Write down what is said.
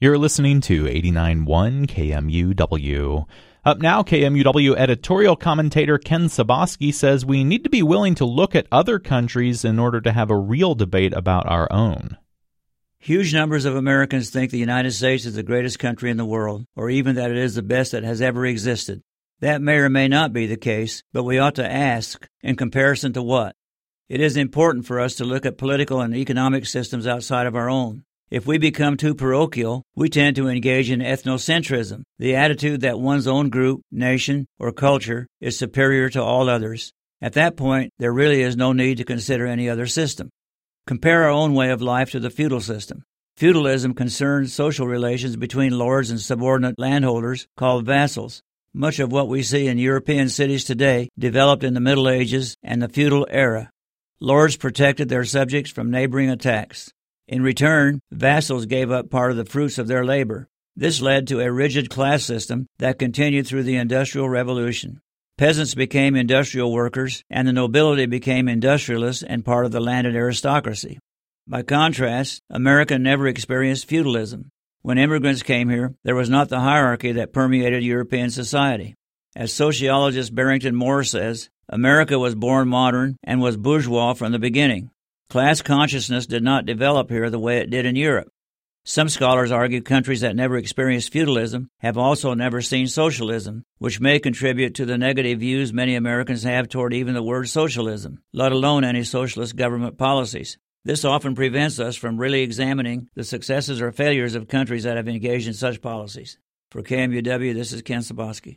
You're listening to 89.1 KMUW. Up now, KMUW editorial commentator Ken Ciboski says we need to be willing to look at other countries in order to have a real debate about our own. Huge numbers of Americans think the United States is the greatest country in the world, or even that it is the best that has ever existed. That may or may not be the case, but we ought to ask, in comparison to what? It is important for us to look at political and economic systems outside of our own. If we become too parochial, we tend to engage in ethnocentrism, the attitude that one's own group, nation, or culture is superior to all others. At that point, there really is no need to consider any other system. Compare our own way of life to the feudal system. Feudalism concerned social relations between lords and subordinate landholders called vassals. Much of what we see in European cities today developed in the Middle Ages and the feudal era. Lords protected their subjects from neighboring attacks. In return, vassals gave up part of the fruits of their labor. This led to a rigid class system that continued through the Industrial Revolution. Peasants became industrial workers, and the nobility became industrialists and part of the landed aristocracy. By contrast, America never experienced feudalism. When immigrants came here, there was not the hierarchy that permeated European society. As sociologist Barrington Moore says, America was born modern and was bourgeois from the beginning. Class consciousness did not develop here the way it did in Europe. Some scholars argue countries that never experienced feudalism have also never seen socialism, which may contribute to the negative views many Americans have toward even the word socialism, let alone any socialist government policies. This often prevents us from really examining the successes or failures of countries that have engaged in such policies. For KMUW, this is Ken Ciboski.